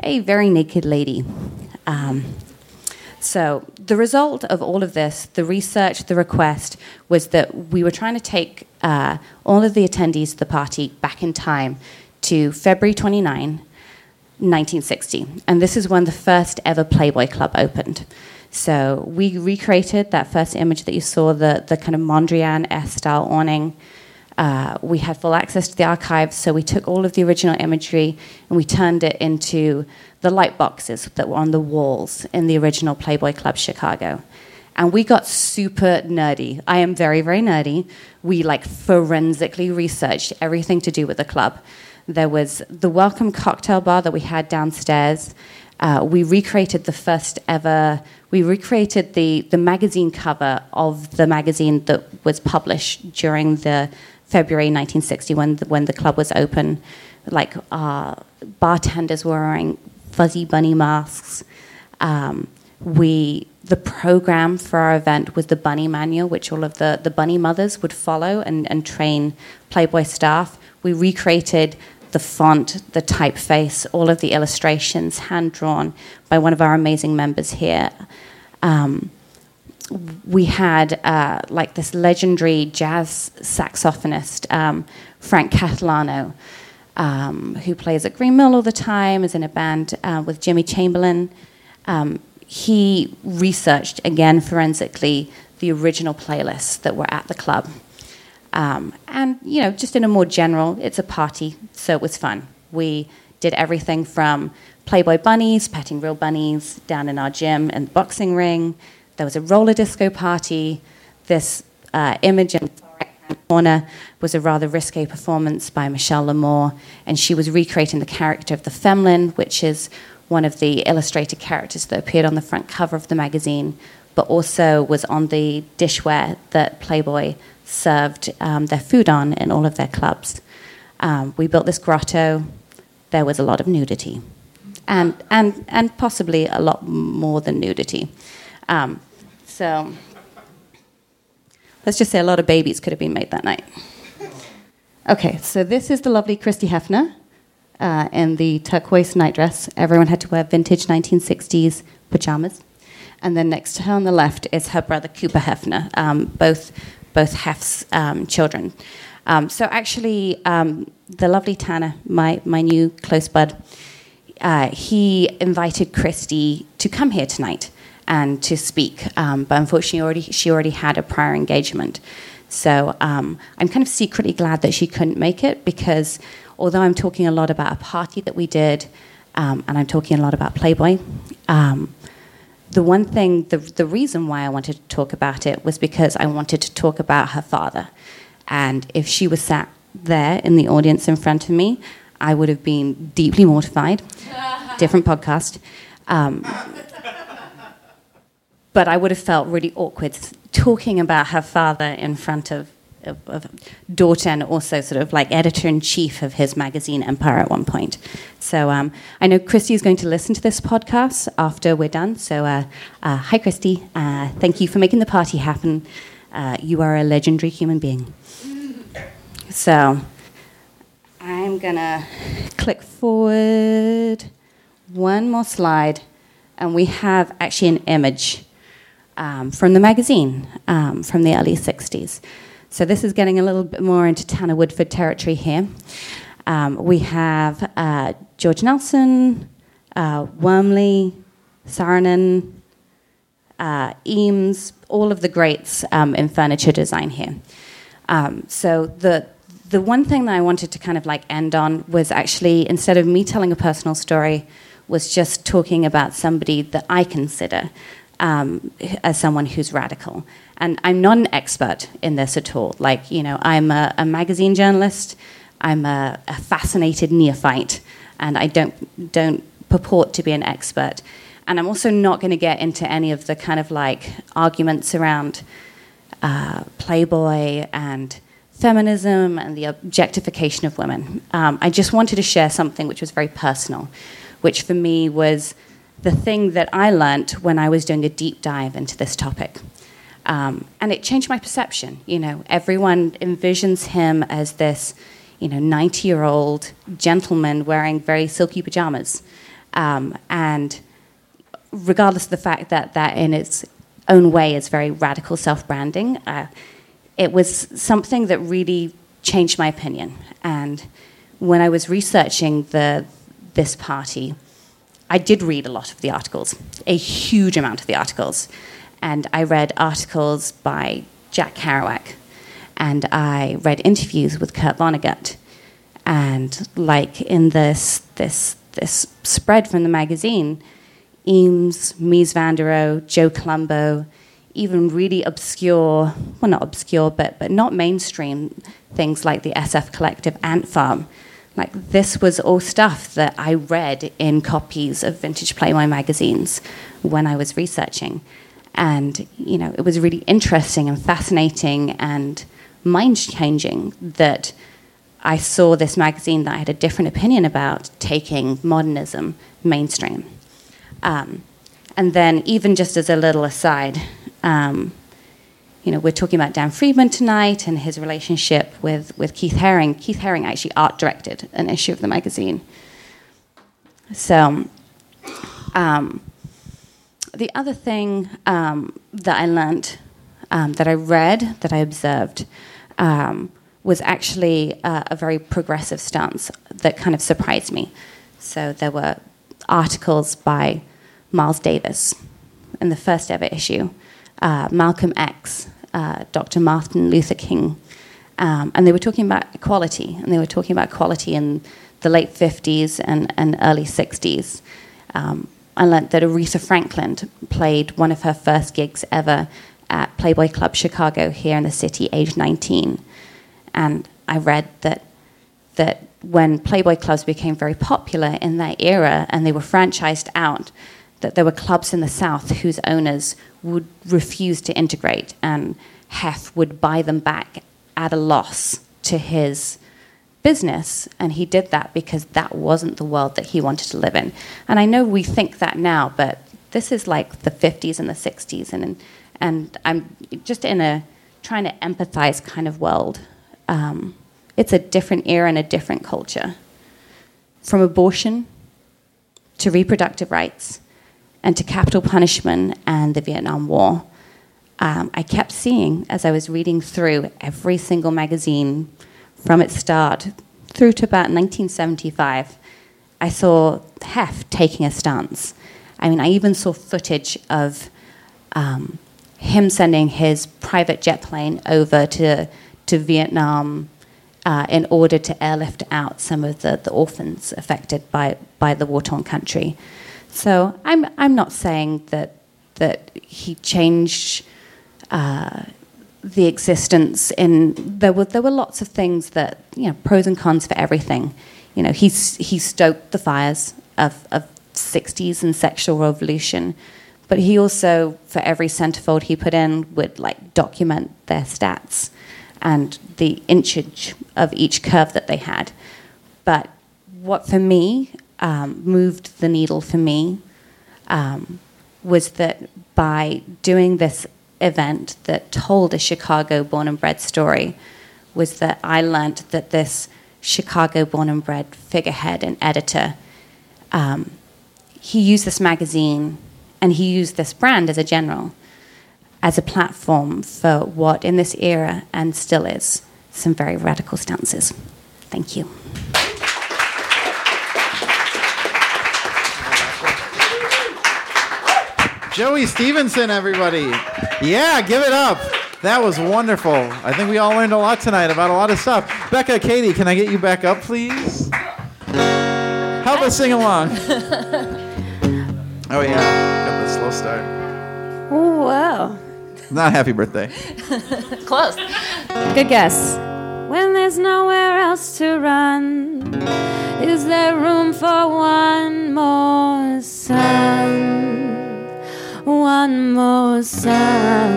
a very naked lady. Um, so, the result of all of this, the research, the request, was that we were trying to take uh, all of the attendees to the party back in time to February 29, 1960. And this is when the first ever Playboy Club opened. So we recreated that first image that you saw, the, the kind of Mondrian S style awning. Uh, we had full access to the archives, so we took all of the original imagery and we turned it into the light boxes that were on the walls in the original Playboy Club Chicago. And we got super nerdy. I am very, very nerdy. We like forensically researched everything to do with the club. There was the welcome cocktail bar that we had downstairs. Uh, we recreated the first ever, we recreated the, the magazine cover of the magazine that was published during the February 1960 when the, when the club was open. Like bartenders were wearing fuzzy bunny masks. Um, we the program for our event was the bunny manual, which all of the, the bunny mothers would follow and, and train Playboy staff. We recreated the font, the typeface, all of the illustrations hand drawn by one of our amazing members here. Um, we had uh, like this legendary jazz saxophonist, um, Frank Catalano, um, who plays at Green Mill all the time, is in a band uh, with Jimmy Chamberlin. Um, he researched again forensically the original playlists that were at the club. Um, and, you know, just in a more general, it's a party, so it was fun. We did everything from Playboy bunnies, petting real bunnies, down in our gym and boxing ring. There was a roller disco party. This uh, image in the corner was a rather risque performance by Michelle L'Amour, and she was recreating the character of the Femlin, which is one of the illustrated characters that appeared on the front cover of the magazine, but also was on the dishware that Playboy served um, their food on in all of their clubs. Um, we built this grotto. There was a lot of nudity, and and and possibly a lot more than nudity. Um, so let's just say a lot of babies could have been made that night. Okay, so this is the lovely Christy Hefner. uh, in the turquoise nightdress. Everyone had to wear vintage 1960s pajamas. And then next to her on the left is her brother Cooper Hefner, um, both both Hef's um, children. Um, so actually, um, the lovely Tanner, my my new close bud, uh, he invited Christy to come here tonight and to speak, um, but unfortunately, already she already had a prior engagement. So um, I'm kind of secretly glad that she couldn't make it because although I'm talking a lot about a party that we did, um, and I'm talking a lot about Playboy, um, the one thing, the, the reason why I wanted to talk about it was because I wanted to talk about her father. And if she was sat there in the audience in front of me, I would have been deeply mortified. Different podcast. Um, but I would have felt really awkward talking about her father in front of, of, of daughter and also sort of like editor in chief of his magazine Empire at one point. So um, I know Christy is going to listen to this podcast after we're done. So uh, uh, hi, Christy. Uh, thank you for making the party happen. Uh, you are a legendary human being. So I'm gonna click forward one more slide, and we have actually an image um, from the magazine um, from the early 60s. So this is getting a little bit more into Tanner Woodford territory here. Um, we have uh, George Nelson, uh, Wormley, Saarinen, uh, Eames, all of the greats um, in furniture design here. Um, so the the one thing that I wanted to kind of like end on was actually instead of me telling a personal story, was just talking about somebody that I consider um, as someone who's radical. And I'm not an expert in this at all. Like, you know, I'm a, a magazine journalist, I'm a, a, fascinated neophyte, and I don't, don't purport to be an expert. And I'm also not going to get into any of the kind of like arguments around uh, Playboy and feminism and the objectification of women. Um, I just wanted to share something which was very personal, which for me was the thing that I learnt when I was doing a deep dive into this topic. Um, and it changed my perception. You know, everyone envisions him as this, you know, 90 year old gentleman wearing very silky pajamas. Um, and regardless of the fact that that in its own way is very radical self branding, uh, it was something that really changed my opinion. And when I was researching the, this party, I did read a lot of the articles, a huge amount of the articles. And I read articles by Jack Kerouac, and I read interviews with Kurt Vonnegut. And like in this, this, this spread from the magazine, Eames, Mies van der Rohe, Joe Colombo, even really obscure, well, not obscure, but, but not mainstream things like the SF Collective Ant Farm like this was all stuff that I read in copies of vintage Playboy magazines when I was researching. And, you know, it was really interesting and fascinating and mind changing that I saw this magazine that I had a different opinion about taking modernism mainstream. Um, and then, even just as a little aside, um, you know, we're talking about Dan Friedman tonight and his relationship with, with Keith Haring. Keith Haring actually art directed an issue of the magazine. So, um, the other thing um, that I learned, um, that I read, that I observed, um, was actually uh, a very progressive stance that kind of surprised me. So, there were articles by Miles Davis in the first ever issue. Uh, Malcolm X, uh, Dr. Martin Luther King. Um, and they were talking about equality, and they were talking about equality in the late 50s and, and early 60s. Um, I learned that Aretha Franklin played one of her first gigs ever at Playboy Club Chicago here in the city, age 19. And I read that that when Playboy clubs became very popular in that era and they were franchised out, that there were clubs in the South whose owners would refuse to integrate, and Hef would buy them back at a loss to his business. And he did that because that wasn't the world that he wanted to live in. And I know we think that now, but this is like the 50s and the 60s, and and I'm just in a trying to empathize kind of world. Um, it's a different era and a different culture. from abortion to reproductive rights and to capital punishment and the Vietnam War. Um, I kept seeing as I was reading through every single magazine from its start through to about 1975. I saw Hef taking a stance. I mean, I even saw footage of um, him sending his private jet plane over to, to Vietnam uh, in order to airlift out some of the, the orphans affected by, by the war torn country. So I'm, I'm not saying that, that he changed uh, the existence in there were there were lots of things that you know pros and cons for everything. You know he's he stoked the fires of, of 60s and sexual revolution but he also for every centerfold he put in would like document their stats and the inchage of each curve that they had. But what for me um, moved the needle for me um, was that by doing this event that told a Chicago born and bred story was that I learned that this Chicago born and bred figurehead and editor, um, he used this magazine and he used this brand as a general, as a platform for what in this era and still is some very radical stances. Thank you. Joey Stevenson, everybody. Yeah, give it up. That was wonderful. I think we all learned a lot tonight about a lot of stuff. Becca, Katie, can I get you back up, please? Help us sing along. Oh, yeah. Got the slow start. Oh, wow. Not happy birthday. Close. Good guess. When there's nowhere else to run, is there room for one more son? One more son.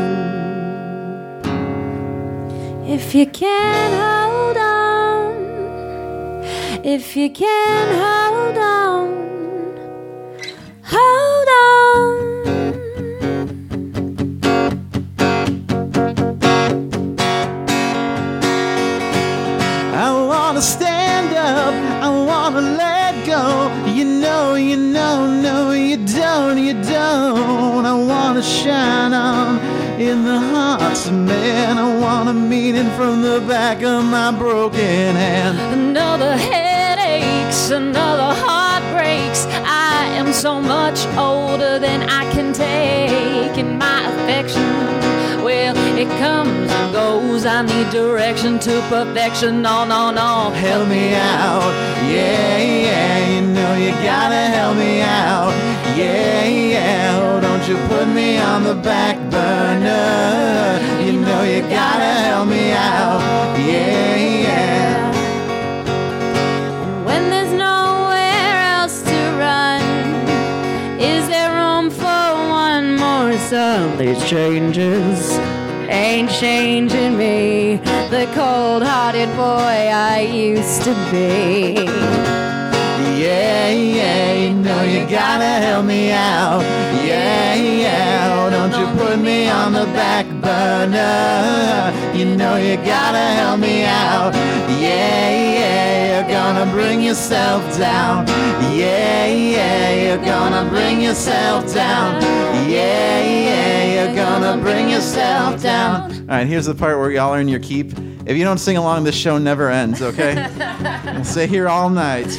If you can hold on, if you can hold on, hold on. I wanna stand up, I wanna let go. You know, you know, no, you you don't. I wanna shine on in the hearts of men. I want a meaning from the back of my broken hand. Another headaches, another heartbreaks. I am so much older than I can take, and my affection, well, it comes and goes. I need direction to perfection. No, no, no, Help me out, yeah, yeah. You know you gotta help me out, yeah, yeah. Oh, don't you put me on the back burner. You know you gotta help me out, yeah, yeah. When there's nowhere else to run, is there room for one more son? These changes ain't changing me, the cold-hearted boy I used to be. Yeah, yeah, you know you gotta help me out. Yeah, yeah, don't you put me on the back burner. You know you gotta help me out. Yeah, yeah, you're gonna bring yourself down. Yeah, yeah, you're gonna bring yourself down. Yeah, yeah, you're gonna bring yourself down. All right, here's the part where y'all earn your keep. If you don't sing along, this show never ends, okay? we'll stay here all night.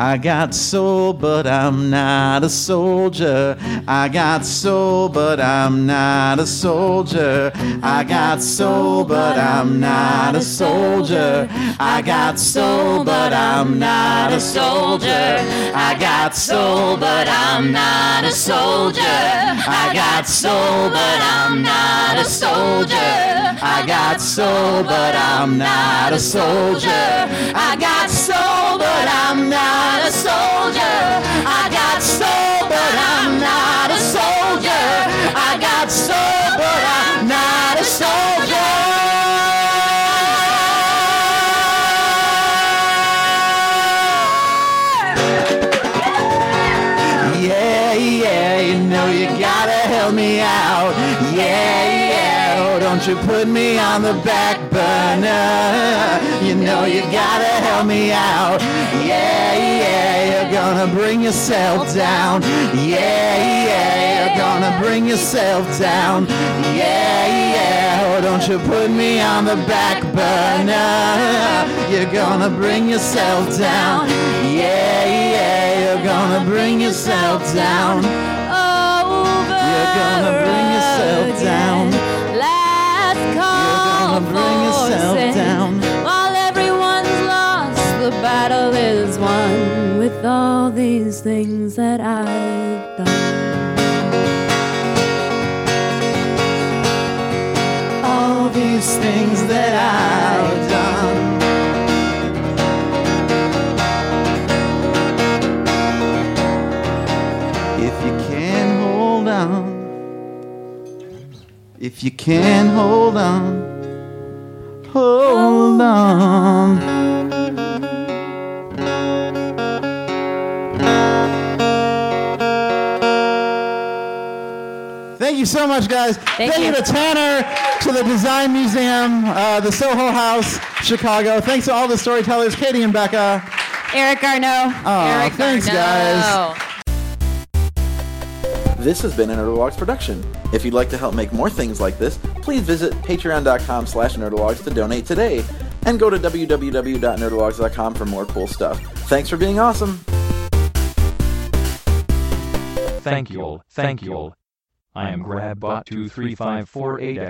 I got soul, but I'm not a soldier. I got soul, but I'm not a soldier. I got soul, but I'm not a soldier. I got soul, but I'm not a soldier. I got soul, but I'm not a soldier. I got soul, but I'm not a soldier. I got soul, but I'm not a soldier. I got but I'm not a soldier. I got soul, but I'm not a soldier. I got soul, but I'm not a soldier. Yeah, yeah, you know you gotta help me out. Yeah, yeah, oh, don't you put me on the back burner. You know you gotta help me out. Yeah, yeah, you're gonna bring yourself down. Yeah, yeah, you're gonna bring yourself down. Yeah, yeah, oh, don't you put me on the back burner. You're gonna bring yourself down. Yeah, yeah, you're gonna bring yourself down. You're gonna bring yourself down. Last call You're gonna bring yourself down. The battle is won with all these things that I've done. all these things that I've done. If you can hold on, if you can hold on hold on, Thank you so much, guys. Thank, you. you. to Tanner, to the Design Museum, uh, the Soho House, Chicago. Thanks to all the storytellers, Katie and Becca. Eric Garneau. Oh, thanks, guys. This has been a Nerdologues production. If you'd like to help make more things like this, please visit patreon.com slash nerdologues to donate today. And go to www.nerdologues.com for more cool stuff. Thanks for being awesome. Thank you all, thank you all. I am GrabBot23548X.